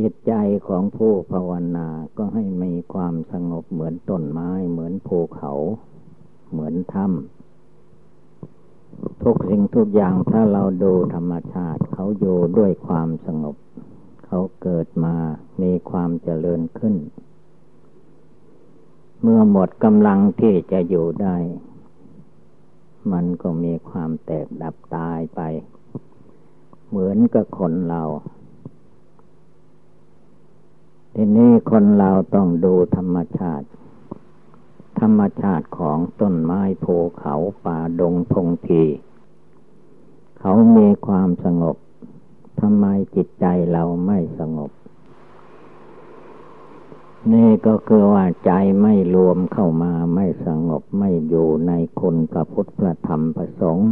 จิตใจของผู้ภาวนาก็ให้มีความสงบเหมือนต้นไม้ เหมือนภูเขา เหมือนถ้ำทุกสิ่งทุกอย่างถ้าเราดูธรรมชาติ เขาอยู่ด้วยความสงบ เขาเกิดมามีความเจริญขึ้น เมื่อหมดกำลังที่จะอยู่ได้ มันก็มีความแตกดับตายไป เหมือนกับคนเรา ทีนี้คนเราต้องดูธรรมชาติ ธรรมชาติของต้นไม้ภูเขาป่าดงพงที เขามีความสงบทำไมจิตใจเราไม่สงบ นี่ก็คือว่าใจไม่รวมเข้ามาไม่สงบไม่อยู่ในคุณพระพุทธพระธรรมพระสงฆ์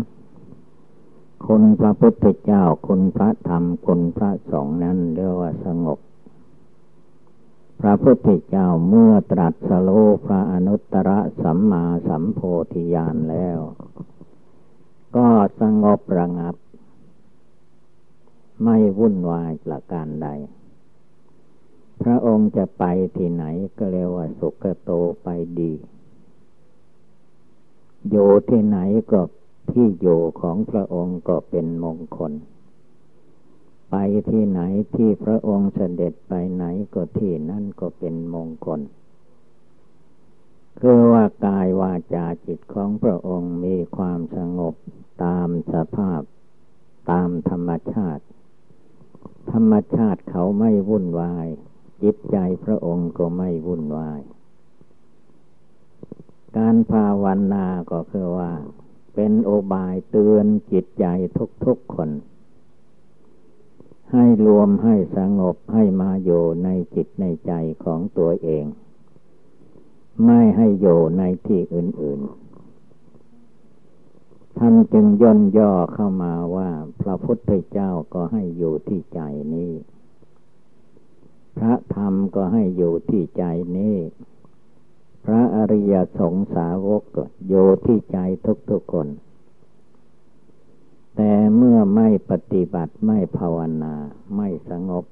คุณพระพุทธเจ้าคุณพระธรรมคุณพระสงฆ์นั้นเรียกว่าสงบ พระพุทธเจ้าเมื่อตรัสโลพระอนุตตรสัมมาสัมโพธิญาณแล้ว ก็สงบระงับ ไม่วุ่นวายประการใด พระองค์จะไปที่ไหนก็เรียกว่าสุขโตไปดี โยที่ไหนก็ที่โยของพระองค์ก็เป็นมงคล ไปที่ไหนที่พระองค์เสด็จไปไหนก็ที่นั่นก็เป็นมงคล คือว่ากายวาจาจิตของพระองค์มีความสงบตามสภาพตามธรรมชาติ ธรรมชาติเขาไม่วุ่นวาย จิตใจพระองค์ก็ไม่วุ่นวาย การภาวนาก็คือว่า เป็นโอบายเตือนจิตใจทุกๆคน ให้รวมให้สงบให้มาอยู่ในจิตในใจของตัวเอง ไม่ให้อยู่ในที่อื่นๆ ท่านจึงย่นย่อเข้ามาว่า พระพุทธเจ้าก็ให้อยู่ที่ใจนี้ พระธรรมก็ให้อยู่ที่ใจนี้ พระอริยสงสาวกก็อยู่ที่ใจทุกๆคน แต่เมื่อไม่ปฏิบัติไม่ภาวนาไม่สงบ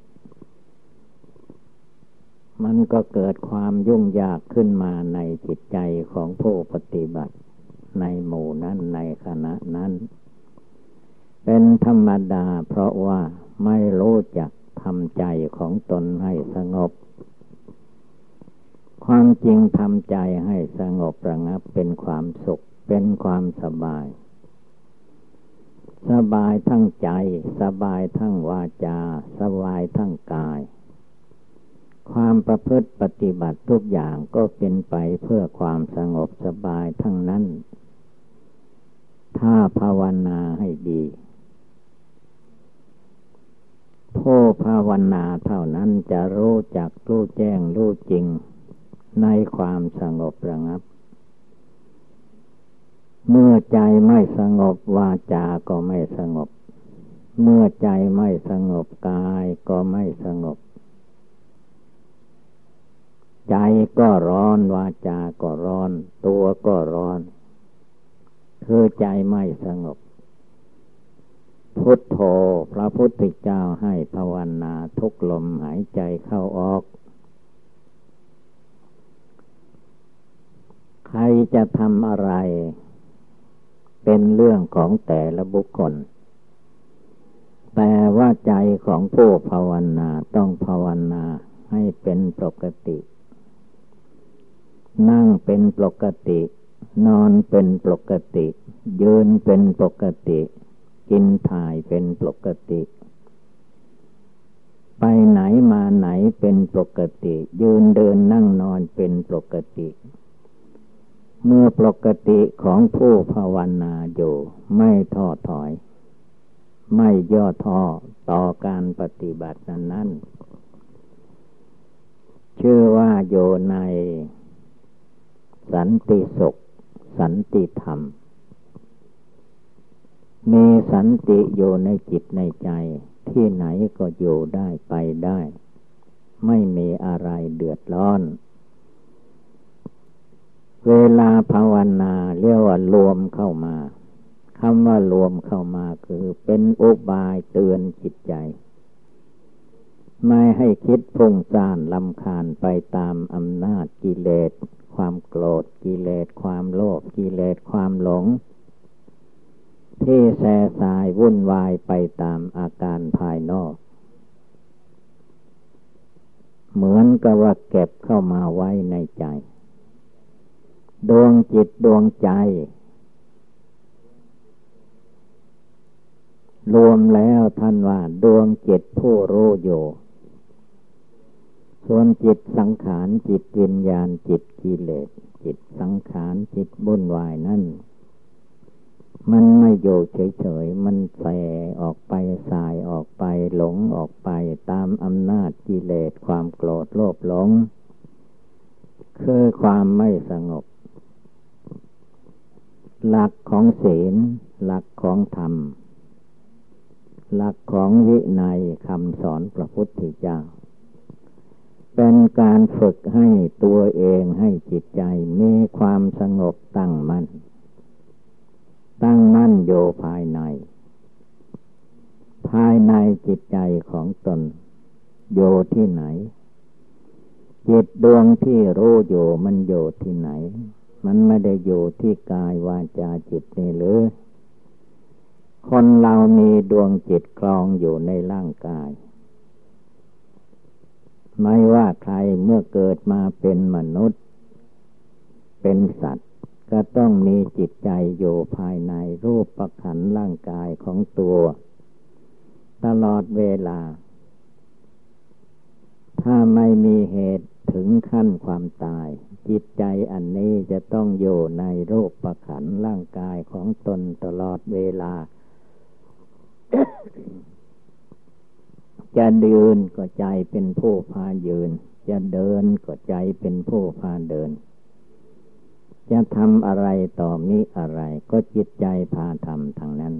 มันก็เกิดความยุ่งยากขึ้นมาในจิตใจของผู้ปฏิบัติในหมู่นั้นในคณะนั้น เป็นธรรมดาเพราะว่าไม่รู้จักทำใจของตนให้สงบ ความจริงทำใจให้สงบระงับเป็นความสุขเป็นความสบาย สบายทั้งใจ สบายทั้งวาจา สบายทั้งกาย ความประพฤติปฏิบัติทุกอย่างก็เป็นไปเพื่อความสงบสบายทั้งนั้น ถ้าภาวนาให้ดีผู้ภาวนาเท่านั้นจะรู้จักรู้แจ้งรู้จริง ในความสงบระงับ เมื่อใจไม่สงบวาจาก็ไม่สงบ เมื่อใจไม่สงบกายก็ไม่สงบ ใจก็ร้อนวาจาก็ร้อน ตัวก็ร้อน คือใจไม่สงบ พุทโธพระพุทธเจ้าให้ภาวนาทุกลมหายใจเข้าออกใครจะทำอะไร เป็นเรื่องของแต่ละบุคคล แต่ว่าใจของผู้ภาวนาต้องภาวนาให้เป็นปกติ นั่งเป็นปกติ นอนเป็นปกติ ยืนเป็นปกติ กินถ่ายเป็นปกติ ไปไหนมาไหนเป็นปกติ ยืนเดินนั่งนอนเป็นปกติ เมื่อปกติของผู้ภาวนาอยู่ ไม่ท้อถอย ไม่ย่อท้อต่อการปฏิบัตินั้นนั้นชื่อว่าโยใน สันติสุข สันติธรรม มีสันติอยู่ในจิตในใจ ที่ไหนก็อยู่ได้ไปได้ ไม่มีอะไรเดือดร้อน เวลาภาวนาเรียกว่ารวมเข้ามาคำว่ารวมเข้ามาคือเป็นอุบายเตือนจิตใจ ไม่ให้คิดพุ่งซ่านลำคาญไปตามอำนาจกิเลส ความโกรธกิเลส ความโลภกิเลสความหลง ที่แส่สายวุ่นวายไปตามอาการภายนอก เหมือนกับว่าเก็บเข้ามาไว้ในใจ ดวงจิตดวงใจ รวมแล้วท่านว่า ดวงจิตผู้รู้อยู่ส่วนจิตสังขารจิตวิญญาณจิตกิเลสจิตสังขารจิตบุญวายนั่น มันไม่อยู่เฉยๆ มันแสออกไปสายออกไปหลงออกไปตามอำนาจกิเลสความโกรธโลภหลง คือความไม่สงบ หลักของศีล หลักของธรรม หลักของวินัยคำสอนพระพุทธเจ้า เป็นการฝึกให้ตัวเองให้จิตใจมีความสงบตั้งมัน่น ตั้งมั่นโยภายใน ภายในจิตใจของตน โยที่ไหน จิตดวงที่รู้โยมันโยที่ไหน มันไม่ได้โยที่กายวาจาจิตนี่หรือ คนเรามีดวงจิตคลองอยู่ในร่างกาย ไม่ว่าใครเมื่อเกิดมาเป็นมนุษย์ เป็นสัตว์ก็ต้องมีจิตใจอยู่ภายในรูปประขันร่างกายของตัว ตลอดเวลา ถ้าไม่มีเหตุ ถึงขั้นความตาย จิตใจอันนี้จะต้องอยู่ในโรูปประขันร่างกายของตนตลอดเวลา จะยืนก็ใจเป็นผู้พายืน จะเดินก็ใจเป็นผู้พาเดิน จะทำอะไรต่อมิอะไรก็จิตใจพาทำทางนั้น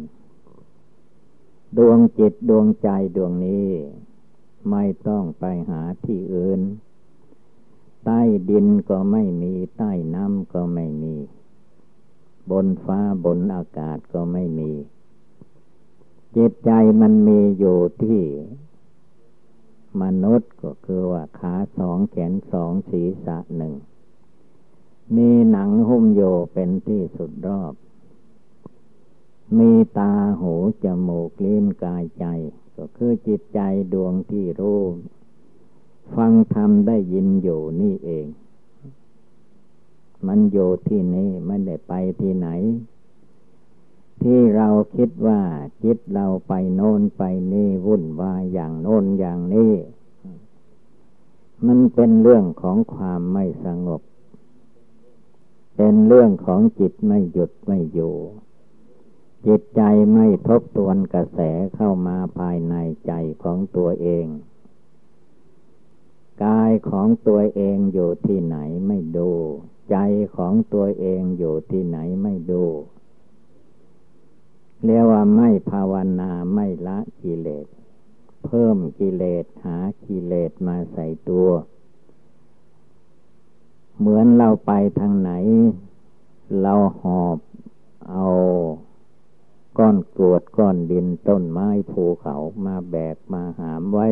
ดวงจิตดวงใจดวงนี้ ไม่ต้องไปหาที่อื่น ใต้ดินก็ไม่มีใต้น้ำก็ไม่มี บนฟ้าบนอากาศก็ไม่มี จิตใจมันมีอยู่ที่ มนุษย์ก็คือว่าขาสองแขนสองศีรษะหนึ่ง มีหนังหุ้มโยเป็นที่สุดรอบ มีตาหูจมูกลิ้นกายใจ ก็คือจิตใจดวงที่รู้ ฟังธรรมได้ยินอยู่นี่เอง มันอยู่ที่นี่ไม่ได้ไปที่ไหน ที่เราคิดว่าจิตเราไปโน่นไปนี่วุ่นวายอย่างโน้นอย่างนี้มันเป็นเรื่องของความไม่สงบ เป็นเรื่องของจิตไม่หยุดไม่อยู่ จิตใจไม่ทบทวนกระแสเข้ามาภายในใจของตัวเอง กายของตัวเองอยู่ที่ไหนไม่ดู ใจของตัวเองอยู่ที่ไหนไม่ดูเรียกว่าไม่ภาวนาไม่ละกิเลส เพิ่มกิเลสหากิเลสมาใส่ตัว เหมือนเราไปทางไหน เราหอบเอาก้อนกรวดก้อนดินต้นไม้ภูเขามาแบกมาหามไว้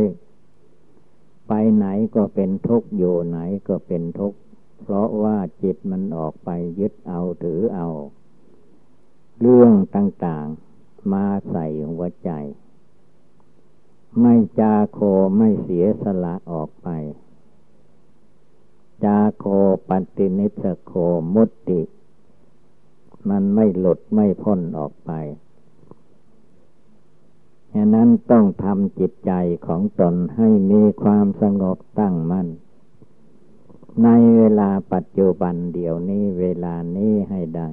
ไปไหนก็เป็นทุกข์อยู่ไหนก็เป็นทุกข์เพราะว่าจิตมันออกไปยึดเอาถือเอา เรื่องต่างๆ มาใส่หัวใจ ไม่จาโคไม่เสียสละออกไป จาโคปฏินิสโคมุตติ มันไม่หลุดไม่พ้นออกไป ฉะนั้นต้องทำจิตใจของตนให้มีความสงบตั้งมัน่น ในเวลาปัจจุบันเดี๋ยวนี้เวลานี้ให้ได้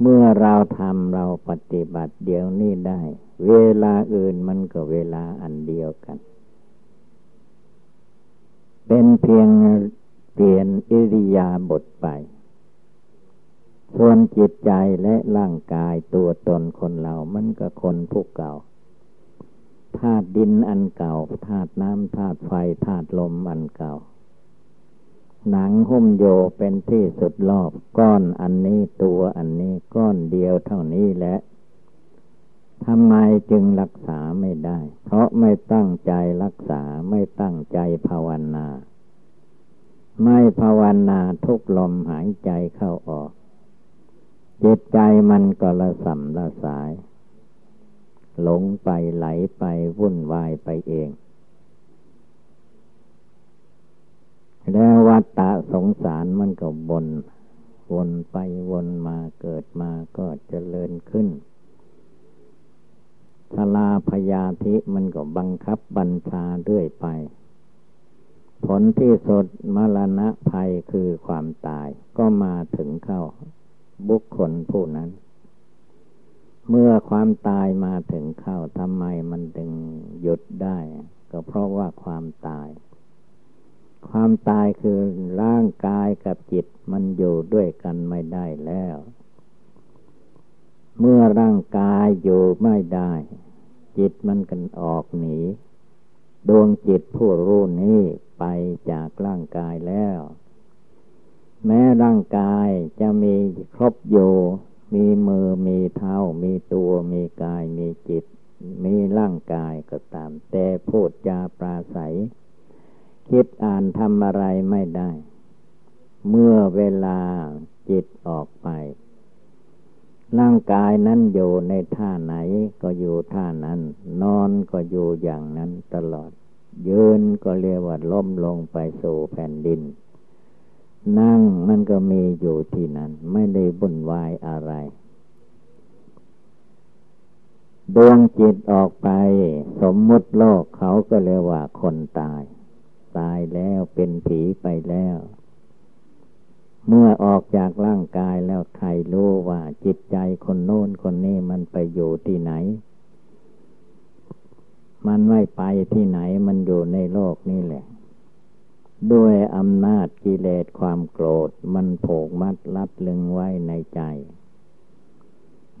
เมื่อเราทำเราปฏิบัติเดี๋ยวนี้ได้ เวลาอื่นมันก็เวลาอันเดียวกัน เป็นเพียงเปลี่ยนอิริยาบถไป ส่วนจิตใจและร่างกายตัวตนคนเรามันก็คนผู้เก่าธาตุดินอันเก่าธาตุน้ำธาตุไฟธาตุลมอันเก่า หนังหุ้มโยเป็นที่สุดรอบก้อนอันนี้ตัวอันนี้ก้อนเดียวเท่านี้แหละทำไมจึงรักษาไม่ได้ เพราะไม่ตั้งใจรักษาไม่ตั้งใจภาวนา ไม่ภาวนาทุกลมหายใจเข้าออก จิตใจมันก็ละสัมละสาย หลงไปไหลไปวุ่นวายไปเอง แล้ววัฏฏะสงสารมันก็บน วนไปวนมาเกิดมาก็เจริญขึ้นชลาพยาธิมันก็บังคับบัญชาเรื่อยไป ผลที่สุดมรณะภัยคือความตายก็มาถึงเข้า บุคคลผู้นั้น เมื่อความตายมาถึงเข้าทำไมมันดึงหยุดได้ ก็เพราะว่าความตาย ความตายคือร่างกายกับจิตมันอยู่ด้วยกันไม่ได้แล้ว เมื่อร่างกายอยู่ไม่ได้ จิตมันกันออกหนีดวงจิตผู้รู้นี้ไปจากร่างกายแล้ว แม้ร่างกายจะมีครบอยู่ มีมือมีเท้า มีตัวมีกายมีจิต มีร่างกายก็ตาม แต่พูดจาปราศัย คิดอ่านทำอะไรไม่ได้ เมื่อเวลาจิตออกไป ร่างกายนั้นอยู่ในท่าไหนก็อยู่ท่านั้น นอนก็อยู่อย่างนั้นตลอด ยืนก็เรียกว่าล้มลงไปสู่แผ่นดิน นั่งมันก็มีอยู่ที่นั้น ไม่ได้บุ่นวายอะไร ดวงจิตออกไป สมมุติโลกเขาก็เรียกว่าคนตาย ตายแล้วเป็นผีไปแล้ว เมื่อออกจากร่างกายแล้วใครรู้ว่าจิตใจคนโน้นคนนี้มันไปอยู่ที่ไหน มันไม่ไปที่ไหนมันอยู่ในโลกนี่แหละ ด้วยอำนาจกิเลสความโกรธมันโผกมัดลัดลึงไว้ในใจ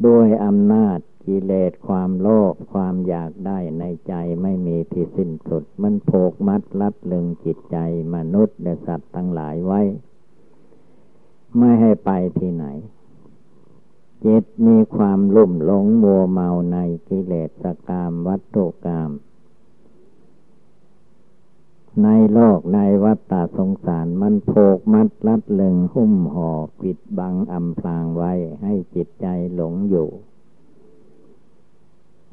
ด้วยอำนาจกิเลสความโลภความอยากได้ในใจไม่มีที่สิ้นสุด มันโผกมัดลัดลึงจิตใจมนุษย์และสัตว์ทั้งหลายไว้ ไม่ให้ไปที่ไหน จิตมีความลุ่มหลงมัวเมาในกิเลสกามวัตถุกรรม ในโลกในวัฏฏะสงสารมันโผกมัดลัดเลึงหุ้มห่อปิดบังอำพรางไว้ให้จิตใจหลงอยู่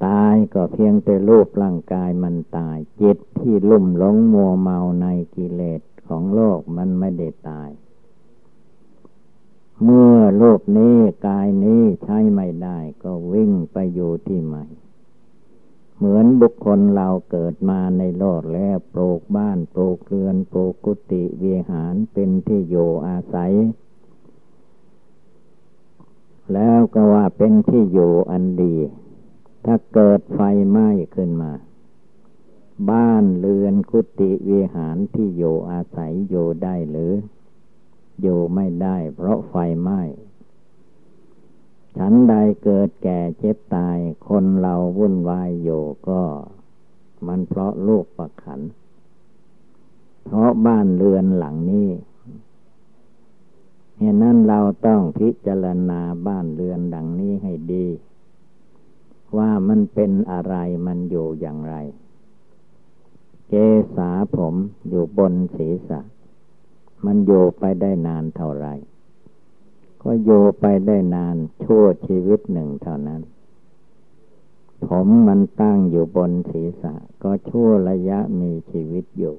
ตายก็เพียงแต่รูปร่างกายมันตาย จิตที่ลุ่มหลงมัวเมาในกิเลสของโลกมันไม่ได้ตาย เมื่อโลกนี้กายนี้ใช้ไม่ได้ก็วิ่งไปอยู่ที่ใหม่ เหมือนบุคคลเราเกิดมาในโลกแล้วปลูกบ้านปลูกเรือนปลูกกุฏิเวีหารเป็นที่อยู่อาศัย แล้วก็ว่าเป็นที่อยู่อันดี ถ้าเกิดไฟไหม้ขึ้นมา บ้านเรือนกุฏิวิหารที่อยู่อาศัยอยู่ได้หรือ อยู่ไม่ได้เพราะไฟไหม้ ฉันใดเกิดแก่เจ็บตาย คนเราวุ่นวายอยู่ก็ มันเพราะลูกประขัน เพราะบ้านเรือนหลังนี้เหตุนั้นเราต้องพิจารณาบ้านเรือนดังนี้ให้ดี ว่ามันเป็นอะไรมันอยู่อย่างไร เกษาผมอยู่บนศีรษะ มันอยู่ไปได้นานเท่าไหร่ ก็โยไปได้นานชั่วชีวิตหนึ่งเท่านั้น ผมมันตั้งอยู่บนศีรษะ ก็ชั่วระยะมีชีวิตอยู่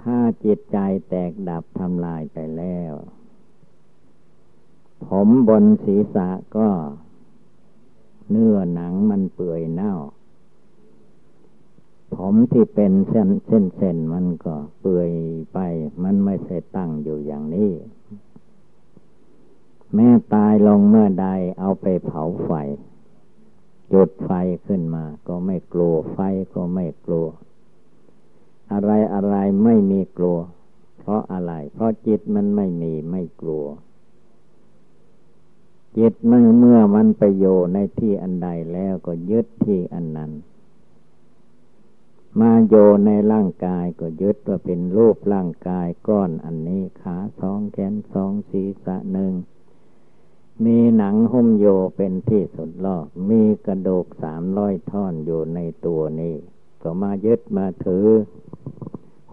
ถ้าจิตใจแตกดับทำลายไปแล้ว ผมบนศีรษะก็เนื้อหนังมันเปื่อยเน่า ผมที่เป็นเส้นเส้นเส้นมันก็เปื่อยไป มันไม่ใช่ตั้งอยู่อย่างนี้ แม่ตายลงเมื่อใดเอาไปเผาไฟ จุดไฟขึ้นมา ก็ไม่กลัวไฟก็ไม่กลัว อะไรอะไรไม่มีกลัว เพราะอะไร เพราะจิตมันไม่มีไม่กลัว จิตเมื่อเมื่อมันไปโยในที่อันใดแล้วก็ยึดที่อันนั้นมาโยในร่างกายก็ยึดว่าเป็นรูปร่างกายก้อนอันนี้ขาสองแขนสองศีรษะหนึ่ง มีหนังหุ้มโยเป็นที่สุดลอก มีกระดูกสามร้อยท่อนอยู่ในตัวนี้ ก็มายึดมาถือ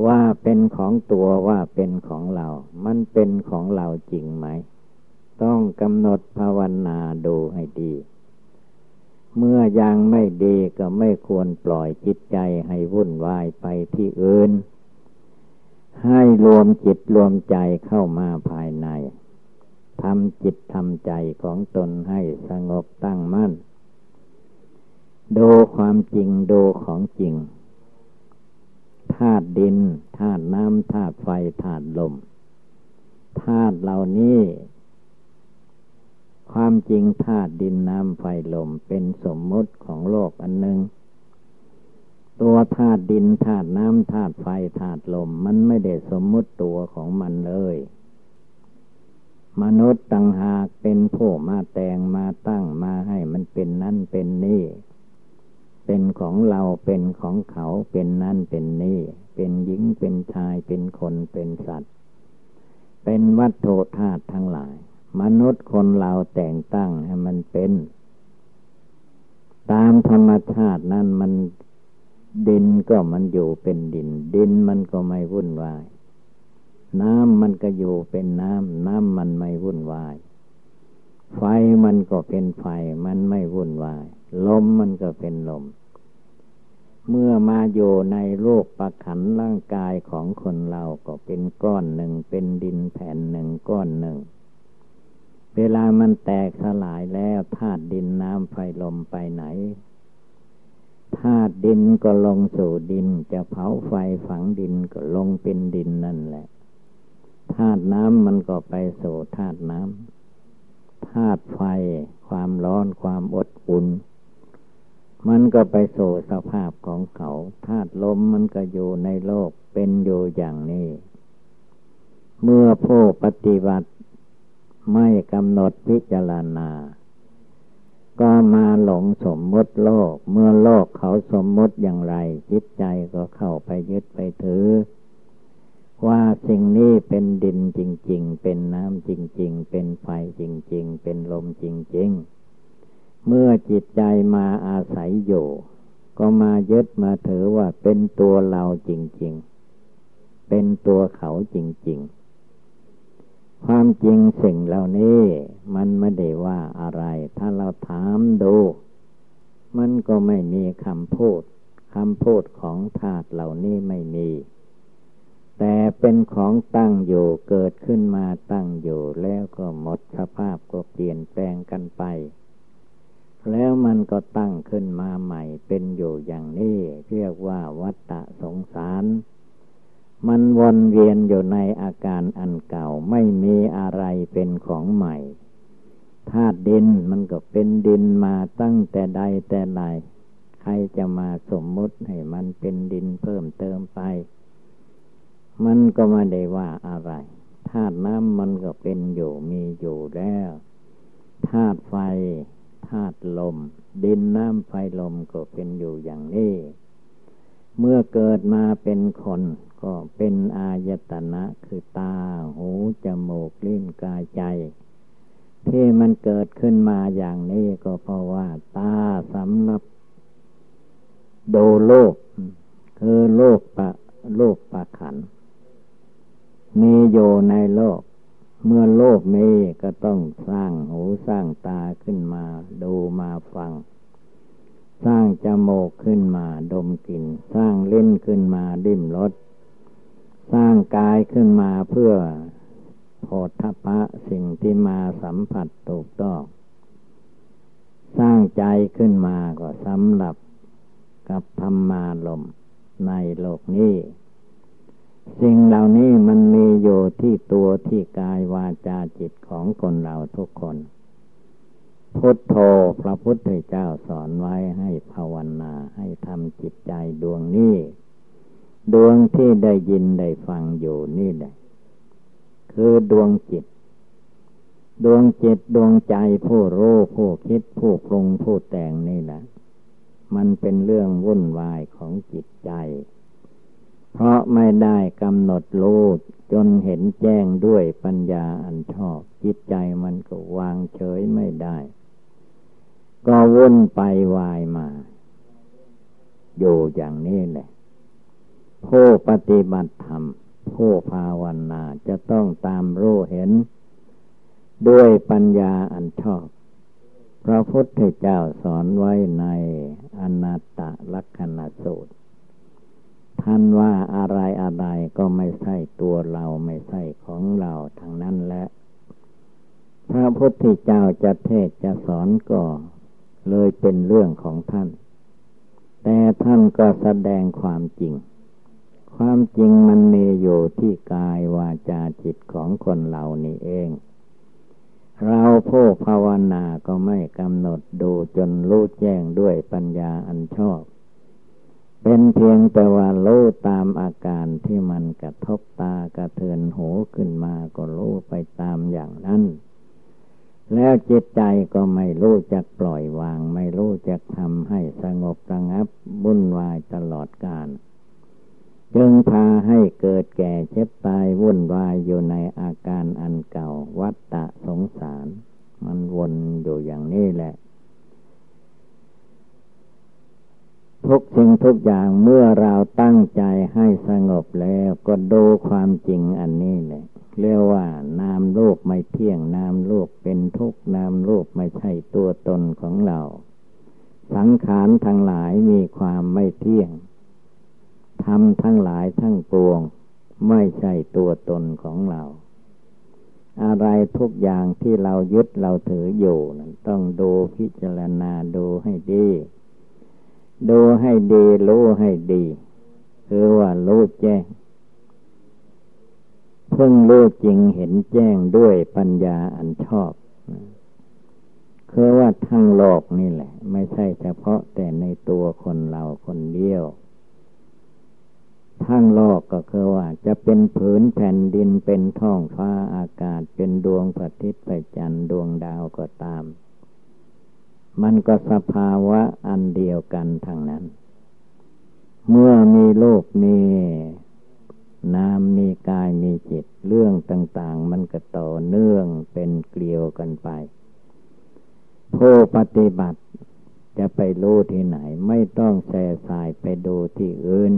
ว่าเป็นของตัวว่าเป็นของเรา มันเป็นของเราจริงไหม ต้องกำหนดภาวนาดูให้ดี เมื่อยังไม่ดีก็ไม่ควรปล่อยจิตใจให้วุ่นวายไปที่อื่น ให้รวมจิตรวมใจเข้ามาภายใน ทำจิตทำใจของตนให้สงบตั้งมั่น ดูความจริงดูของจริงธาตุดินธาตุน้ำธาตุไฟธาตุลมธาตุเหล่านี้ความจริงธาตุดินน้ำไฟลมเป็นสมมติของโลกอันหนึ่งตัวธาตุดินธาตุน้ำธาตุไฟธาตุลม มันไม่ได้สมมุติตัวของมันเลย มนุษย์ต่างหากเป็นผู้มาแต่งมาตั้งมาให้มันเป็นนั่นเป็นนี่ เป็นของเราเป็นของเขาเป็นนั่นเป็นนี่ เป็นหญิงเป็นชายเป็นคนเป็นสัตว์ เป็นวัตถุธาตุทั้งหลาย มนุษย์คนเราแต่งตั้งให้มันเป็น ตามธรรมชาตินั้นมันดินก็มันอยู่เป็นดิน ดินมันก็ไม่วุ่นวาย น้ำมันก็อยู่เป็นน้ำน้ำมันไม่วุ่นวาย ไฟมันก็เป็นไฟ มันไม่วุ่นวาย ลมมันก็เป็นลม เมื่อมาอยู่ในโลกประขันร่างกายของคนเราก็เป็นก้อนหนึ่งเป็นดินแผ่นหนึ่งก้อนหนึ่ง เวลามันแตกสลายแล้วธาตุดินน้ำไฟลมไปไหนธาตุดินก็ลงสู่ดิน จะเผาไฟฝังดินก็ลงเป็นดินนั่นแหละ ธาตุน้ำมันก็ไปสู่ธาตุน้ำธาตุไฟ ความร้อนความอดอุ่น มันก็ไปสู่สภาพของเขาธาตุลมมันก็อยู่ในโลกเป็นอยู่อย่างนี้ เมื่อผู้ปฏิบัติไม่กำหนดพิจารณา ก็มาหลงสมมติโลก เมื่อโลกเขาสมมติอย่างไร จิตใจก็เข้าไปยึดไปถือ ว่าสิ่งนี้เป็นดินจริง ๆ เป็นน้ำจริง ๆ เป็นไฟจริง ๆ เป็นลมจริง ๆ เมื่อจิตใจมาอาศัยอยู่ก็มายึดมาถือว่าเป็นตัวเราจริง ๆ เป็นตัวเขาจริง ๆ ความจริงสิ่งเหล่านี้ มันไม่ได้ว่าอะไร ถ้าเราถามดู มันก็ไม่มีคำพูดคำพูดของธาตุเหล่านี้ไม่มี แต่เป็นของตั้งอยู่เกิดขึ้นมาตั้งอยู่แล้วก็หมดสภาพก็เปลี่ยนแปลงกันไป แล้วมันก็ตั้งขึ้นมาใหม่เป็นอยู่อย่างนี้เรียกว่าวัฏฏะสงสาร มันวนเวียนอยู่ในอาการอันเก่าไม่มีอะไรเป็นของใหม่ธาตุดินมันก็เป็นดินมาตั้งแต่ใดแต่ไหนใครจะมาสมมุติให้มันเป็นดินเพิ่มเติมไป มันก็ไม่ได้ว่าอะไรธาตุน้ำมันก็เป็นอยู่มีอยู่แล้วธาตุไฟธาตุลม ดินน้ำไฟลมก็เป็นอยู่อย่างนี้ เมื่อเกิดมาเป็นคนก็เป็นอายตนะคือตา หู จมูก ลิ้น กายใจ ที่มันเกิดขึ้นมาอย่างนี้ก็เพราะว่า ตาสำหรับดูโลก คือโลกปะโลกปะขัน มีอยู่ในโลก เมื่อโลกมีก็ต้องสร้างหูสร้างตาขึ้นมาดูมาฟัง สร้างจมูกขึ้นมาดมกลิ่น สร้างเล่นขึ้นมาดิ้มรสสร้างกายขึ้นมาเพื่อโพธพะสิ่งที่มาสัมผัสถูกต้อง สร้างใจขึ้นมาก็สำหรับกับธรรมาลมในโลกนี้ สิ่งเหล่านี้มันมีอยู่ที่ตัวที่กายวาจาจิตของคนเราทุกคน พุทโธพระพุทธเจ้าสอนไว้ให้ภาวนาให้ทำจิตใจดวงนี้ ดวงที่ได้ยินได้ฟังอยู่นี่แหละ คือดวงจิต ดวงจิตดวงใจผู้รู้ผู้คิดผู้ปรุงผู้แต่งนี่แหละ มันเป็นเรื่องวุ่นวายของจิตใจ เพราะไม่ได้กำหนดรู้จนเห็นแจ้งด้วยปัญญาอันชอบ จิตใจมันก็วางเฉยไม่ได้ ก็วนไปวายมา อยู่อย่างนี้แหละผู้ปฏิบัติธรรมผู้ภาวนาจะต้องตามรู้เห็น ด้วยปัญญาอันชอบ พระพุทธเจ้าสอนไว้ในอนัตตลักษณสูตร ท่านว่าอะไรอะไรก็ไม่ใช่ตัวเราไม่ใช่ของเราทั้งนั้นและ พระพุทธเจ้าจะเทศจะสอนก็เลยเป็นเรื่องของท่าน แต่ท่านก็แสดงความจริง ความจริงมันมีอยู่ที่กายวาจาจิตของคนเหล่านี้เอง เราผู้ภาวนาก็ไม่กำหนดดูจนรู้แจ้งด้วยปัญญาอันชอบ เป็นเพียงแต่ว่ารู้ตามอาการที่มันกระทบตากระเทือนหูขึ้นมาก็รู้ไปตามอย่างนั้น แล้วจิตใจก็ไม่รู้จักปล่อยวาง ไม่รู้จักทำให้สงบระงับบุ่นวายตลอดกาลจึงพาให้เกิดแก่เจ็บตายวุ่นวายอยู่ในอาการอันเก่าวัฏฏะสงสาร มันวนอยู่อย่างนี้แหละ ทุกสิ่งทุกอย่างเมื่อเราตั้งใจให้สงบแล้วก็ดูความจริงอันนี้แหละเรียกว่านามรูปไม่เที่ยงนามรูปเป็นทุกนามรูปไม่ใช่ตัวตนของเรา สังขารทั้งหลายมีความไม่เที่ยงทำทั้งหลายทั้งปวง ไม่ใช่ตัวตนของเรา อะไรทุกอย่างที่เรายึดเราถืออยู่นั้นต้องดูพิจารณาดูให้ดี ดูให้ดีรู้ให้ดี คือว่ารู้แจ้ง เพิ่งรู้จริงเห็นแจ้งด้วยปัญญาอันชอบ คือว่าทั้งโลกนี่แหละ ไม่ใช่เฉพาะแต่ในตัวคนเราคนเดียว ทั้งโลกก็คือว่า จะเป็นผืนแผ่นดินเป็นท้องฟ้าอากาศเป็นดวงพระอาทิตย์พระจันทร์ดวงดาวก็ตาม มันก็สภาวะอันเดียวกันทางนั้น เมื่อมีโลกมีนามมีกายมีจิต เรื่องต่าง ๆ มันก็ต่อเนื่องเป็นเกลียวกันไปผู้ปฏิบัติจะไปรู้ที่ไหน ไม่ต้องแส่สายไปดูที่อื่น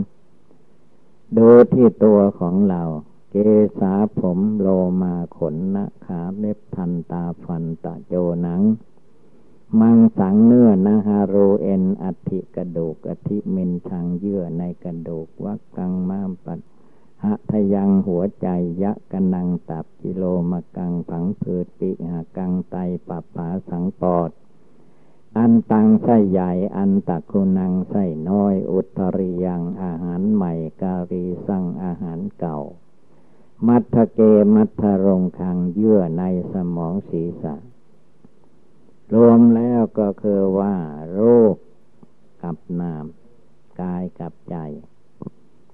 ดูที่ตัวของเรา เกษาผมโลมาขนนะขาเล็บทันตาฟันตะโจหนัง มังสังเนื้อนาฮารูเอ็นอัติกระดูกอธิเมินทางเยื่อในกระดูกวักกังม้ามปัดหะทยังหัวใจยะกนังตับกิโลมกังผังผืดปิหากังไตปับผาสังปอด อันตังไส้ใหญ่ อันตะคุนังไส้น้อย อุตริยังอาหารใหม่การีสั่งอาหารเก่า มัทเกมัทรงคังเยื่อในสมองศีรษะ รวมแล้วก็คือว่าโรคกับนาม กายกับใจ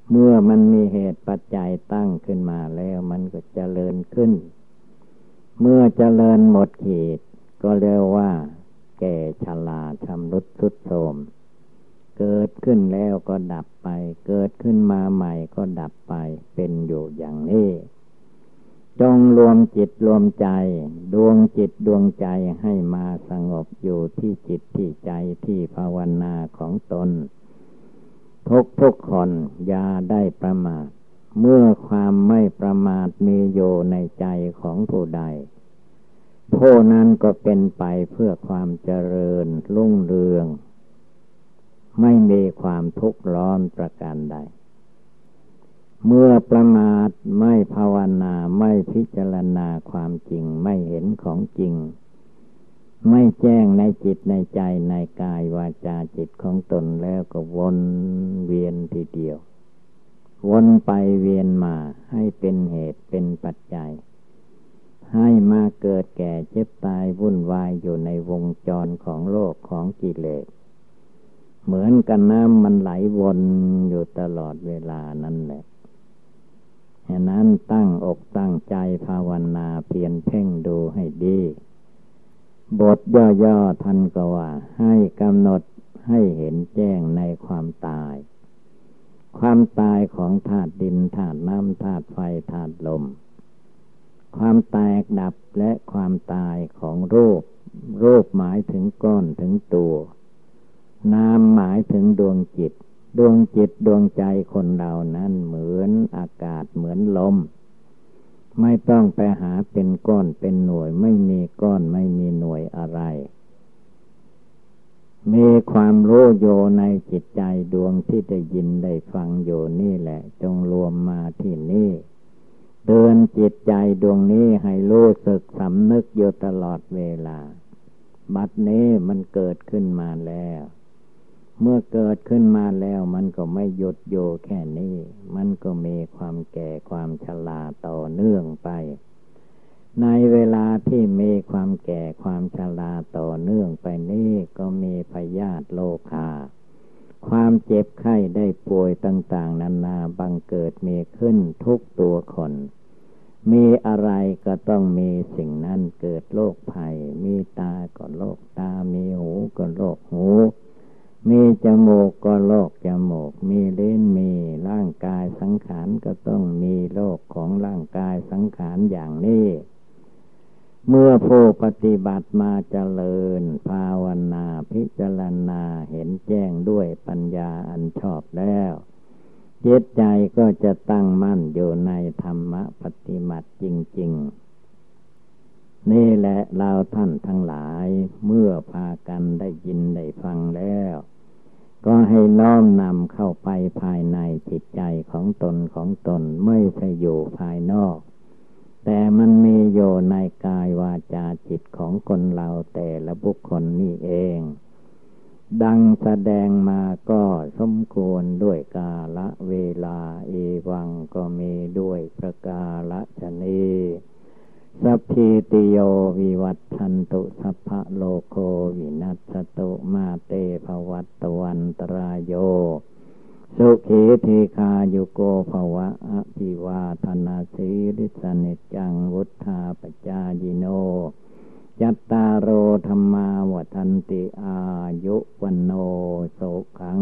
เมื่อมันมีเหตุปัจจัยตั้งขึ้นมาแล้วมันก็จเจริญขึ้น เมื่อเจริญหมดขีด ก็เรียกว่า แก่ชราชำรุดสุดโทมเกิดขึ้นแล้วก็ดับไป เกิดขึ้นมาใหม่ก็ดับไปเป็นอยู่อย่างนี้ จงรวมจิตรวมใจ ดวงจิตดวงใจให้มาสงบอยู่ที่จิตที่ใจที่ภาวนาของตน ทุกทุกคนอย่าได้ประมาท เมื่อความไม่ประมาทมีอยู่ในใจของผู้ใด ผู้นั้นก็เป็นไปเพื่อความเจริญรุ่งเรือง ไม่มีความทุกข์ร้อนประการใด เมื่อประมาทไม่ภาวนาไม่พิจารณาความจริงไม่เห็นของจริง ไม่แจ้งในจิตในใจในกายวาจาจิตของตนแล้วก็วนเวียนทีเดียว วนไปเวียนมาให้เป็นเหตุเป็นปัจจัย ให้มาเกิดแก่เจ็บตายวุ่นวายอยู่ในวงจรของโลกของกิเลสเหมือนกันน้ำมันไหลวนอยู่ตลอดเวลานั่นแหละ ฉะนั้นตั้งอกตั้งใจภาวนาเพียรเพ่งดูให้ดี บทย่อๆท่านก็ว่า ให้กำหนดให้เห็นแจ้งในความตาย ความตายของธาตุดินธาตุน้ำธาตุไฟธาตุลม ความแตกดับและความตายของรูป รูปหมายถึงก้อนถึงตัว นามหมายถึงดวงจิต ดวงจิตดวงใจคนเรานั้นเหมือนอากาศเหมือนลม ไม่ต้องไปหาเป็นก้อนเป็นหน่วย ไม่มีก้อนไม่มีหน่วยอะไร มีความรู้โยในจิตใจดวงที่ได้ยินได้ฟังอยู่นี่แหละ จงรวมมาที่นี่เตือนจิตใจดวงนี้ให้รู้สึกสำนึกอยู่ตลอดเวลา บัดนี้มันเกิดขึ้นมาแล้ว เมื่อเกิดขึ้นมาแล้วมันก็ไม่หยุดโยแค่นี้ มันก็มีความแก่ความชราต่อเนื่องไป ในเวลาที่มีความแก่ความชราต่อเนื่องไปนี้ก็มีพยาธิโลคาความเจ็บไข้ได้ป่วยต่าง ๆนานาบังเกิดมีขึ้นทุกตัวคน มีอะไรก็ต้องมีสิ่งนั้นเกิดโรคภัย มีตาก็โรคตา มีหูก็โรคหู มีจมูกก็โรคจมูก มีเล่นมีร่างกายสังขารก็ต้องมีโรคของร่างกายสังขารอย่างนี้ เมื่อผู้ปฏิบัติมาเจริญ ภาวนาพิจารณาเห็นแจ้งด้วยปัญญาอันชอบแล้วจิตใจก็จะตั้งมั่นอยู่ในธรรมปฏิบัติจริง ๆนี่แหละเราท่านทั้งหลายเมื่อพากันได้ยินได้ฟังแล้ว ก็ให้น้อมนำเข้าไปภายในจิตใจของตนของตนไม่ใช่อยู่ภายนอก แต่มันมีโยในกายวาจาจิตของคนเราแต่ละบุคคลนี่เอง ดังแสดงมาก็สมควรด้วยกาละเวลาเอวังก็มีด้วยประกาละชนี สัพพิติโยวิวัตทันตุสัพพะโลโควินัสตุมาเตภวัตวันตรายโย สุขีทีคาโยโกภวะอภิวาธนาสีริสนิจังวุธาปจายิโนยัตตารโอธรรมาวันติอายุวันโนโสขัง